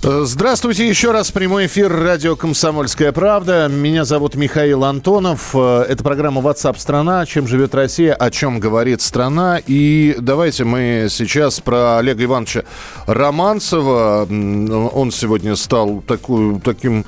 Здравствуйте еще раз. Прямой эфир радио «Комсомольская правда». Меня зовут Михаил Антонов. Это программа WhatsApp страна Чем живет Россия? О чем говорит страна? И давайте мы сейчас про Олега Ивановича Романцева. Он сегодня стал такую, таким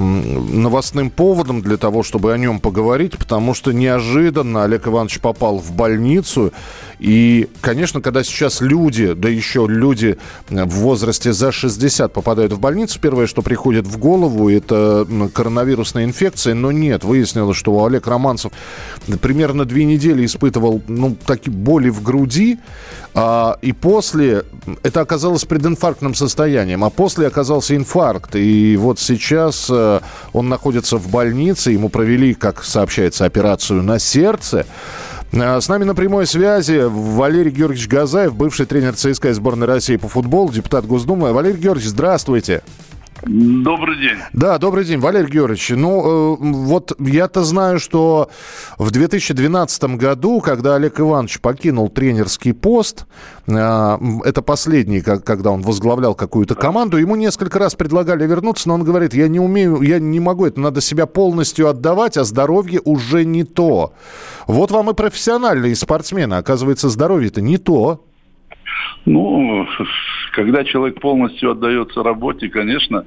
новостным поводом для того, чтобы о нем поговорить, потому что неожиданно Олег Иванович попал в больницу. И, конечно, когда сейчас люди, да еще люди в возрасте за 60 попадают в больницу, первое, что приходит в голову, это коронавирусная инфекция. Но нет, выяснилось, что Олег Романцев примерно две недели испытывал ну, такие боли в груди. А, и после это оказалось прединфарктным состоянием, а после оказался инфаркт. И вот сейчас э, он находится в больнице, ему провели, как сообщается, операцию на сердце. Э, С нами на прямой связи Валерий Георгиевич Газаев, бывший тренер ЦСКА сборной России по футболу, депутат Госдумы. Валерий Георгиевич, здравствуйте. Добрый день. Да, добрый день, Валерий Георгиевич. Ну, э, вот я-то знаю, что в 2012 году, когда Олег Иванович покинул тренерский пост, э, это последний, как, когда он возглавлял какую-то команду, ему несколько раз предлагали вернуться, но он говорит, я не умею, я не могу, это надо себя полностью отдавать, а здоровье уже не то. Вот вам и профессиональные спортсмены, оказывается, здоровье-то не то. Ну, когда человек полностью отдается работе, конечно,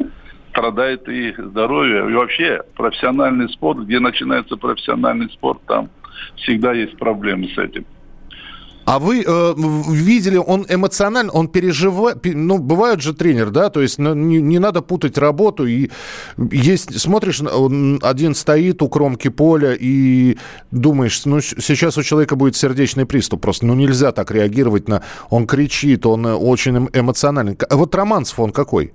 страдает и здоровье. И вообще профессиональный спорт, где начинается профессиональный спорт, там всегда есть проблемы с этим. А вы э, видели, он эмоционально, он переживает, ну, бывает же тренер, да, то есть ну, не, не надо путать работу, и есть, смотришь, один стоит у кромки поля и думаешь, ну, сейчас у человека будет сердечный приступ, просто, ну, нельзя так реагировать на, он кричит, он очень эм, эмоциональный. Вот Романцев, он какой?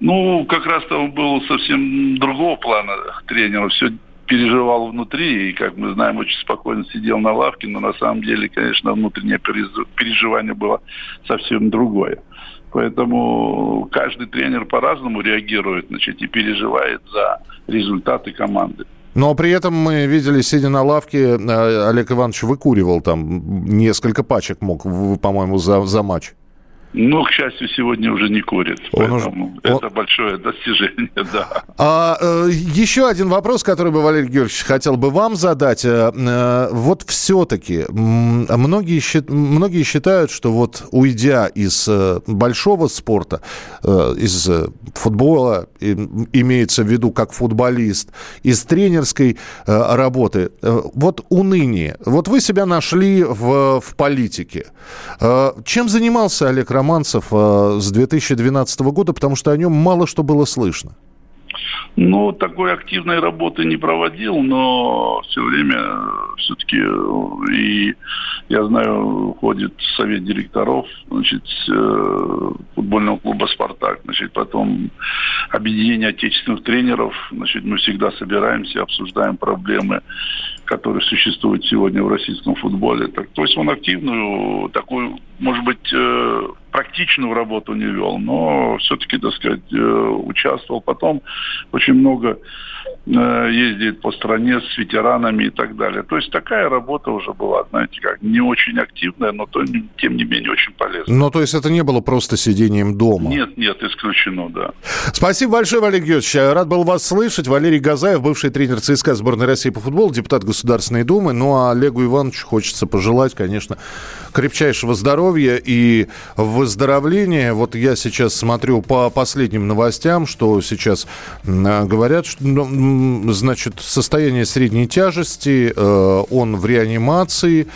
Ну, как раз-то он был совсем другого плана тренера, все переживал внутри и, как мы знаем, очень спокойно сидел на лавке, но на самом деле, конечно, внутреннее переживание было совсем другое. Поэтому каждый тренер по-разному реагирует значит, и переживает за результаты команды. Но при этом мы видели, сидя на лавке, Олег Иванович выкуривал там несколько пачек мог, по-моему, за, за матч. Ну, к счастью, сегодня уже не курит. Он поэтому уже... это он... большое достижение, да. А, э, еще один вопрос, который бы, Валерий Георгиевич, хотел бы вам задать. Э, э, вот все-таки многие, многие считают, что вот уйдя из э, большого спорта, э, из футбола, и, имеется в виду как футболист, из тренерской э, работы, э, вот уныние. Вот вы себя нашли в, в политике. Э, чем занимался Олег Романович? Романцев э, с 2012 года, потому что о нем мало что было слышно. Ну, такой активной работы не проводил, но все время все-таки и, я знаю, ходит совет директоров, значит, э, футбольного клуба «Спартак», значит, потом объединение отечественных тренеров, значит, мы всегда собираемся, обсуждаем проблемы, которые существуют сегодня в российском футболе. Так, то есть он активную, такую, может быть, э, практичную работу не вел, но все-таки, так сказать, э, участвовал. Потом очень много ездит по стране с ветеранами и так далее. То есть такая работа уже была, знаете, как не очень активная, но то, тем не менее очень полезная. Ну, то есть это не было просто сидением дома? Нет, нет, исключено, да. Спасибо большое, Валерий Георгиевич. Рад был вас слышать. Валерий Газаев, бывший тренер ЦСКА сборной России по футболу, депутат Государственной Думы. Ну, а Олегу Ивановичу хочется пожелать, конечно, крепчайшего здоровья и выздоровления. Вот я сейчас смотрю по последним новостям, что сейчас говорят, что, ну, значит, состояние средней тяжести, э, он в реанимации.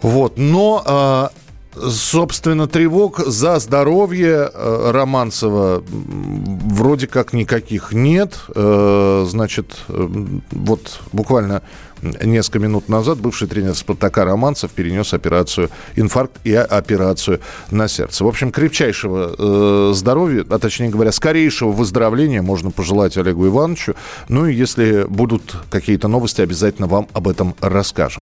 Вот, но Собственно, тревог за здоровье э, Романцева вроде как никаких нет. Э, значит, э, вот буквально несколько минут назад бывший тренер «Спартака» Романцев перенес операцию, инфаркт и операцию на сердце. В общем, крепчайшего здоровья, а точнее говоря, скорейшего выздоровления можно пожелать Олегу Ивановичу. Ну и если будут какие-то новости, обязательно вам об этом расскажем.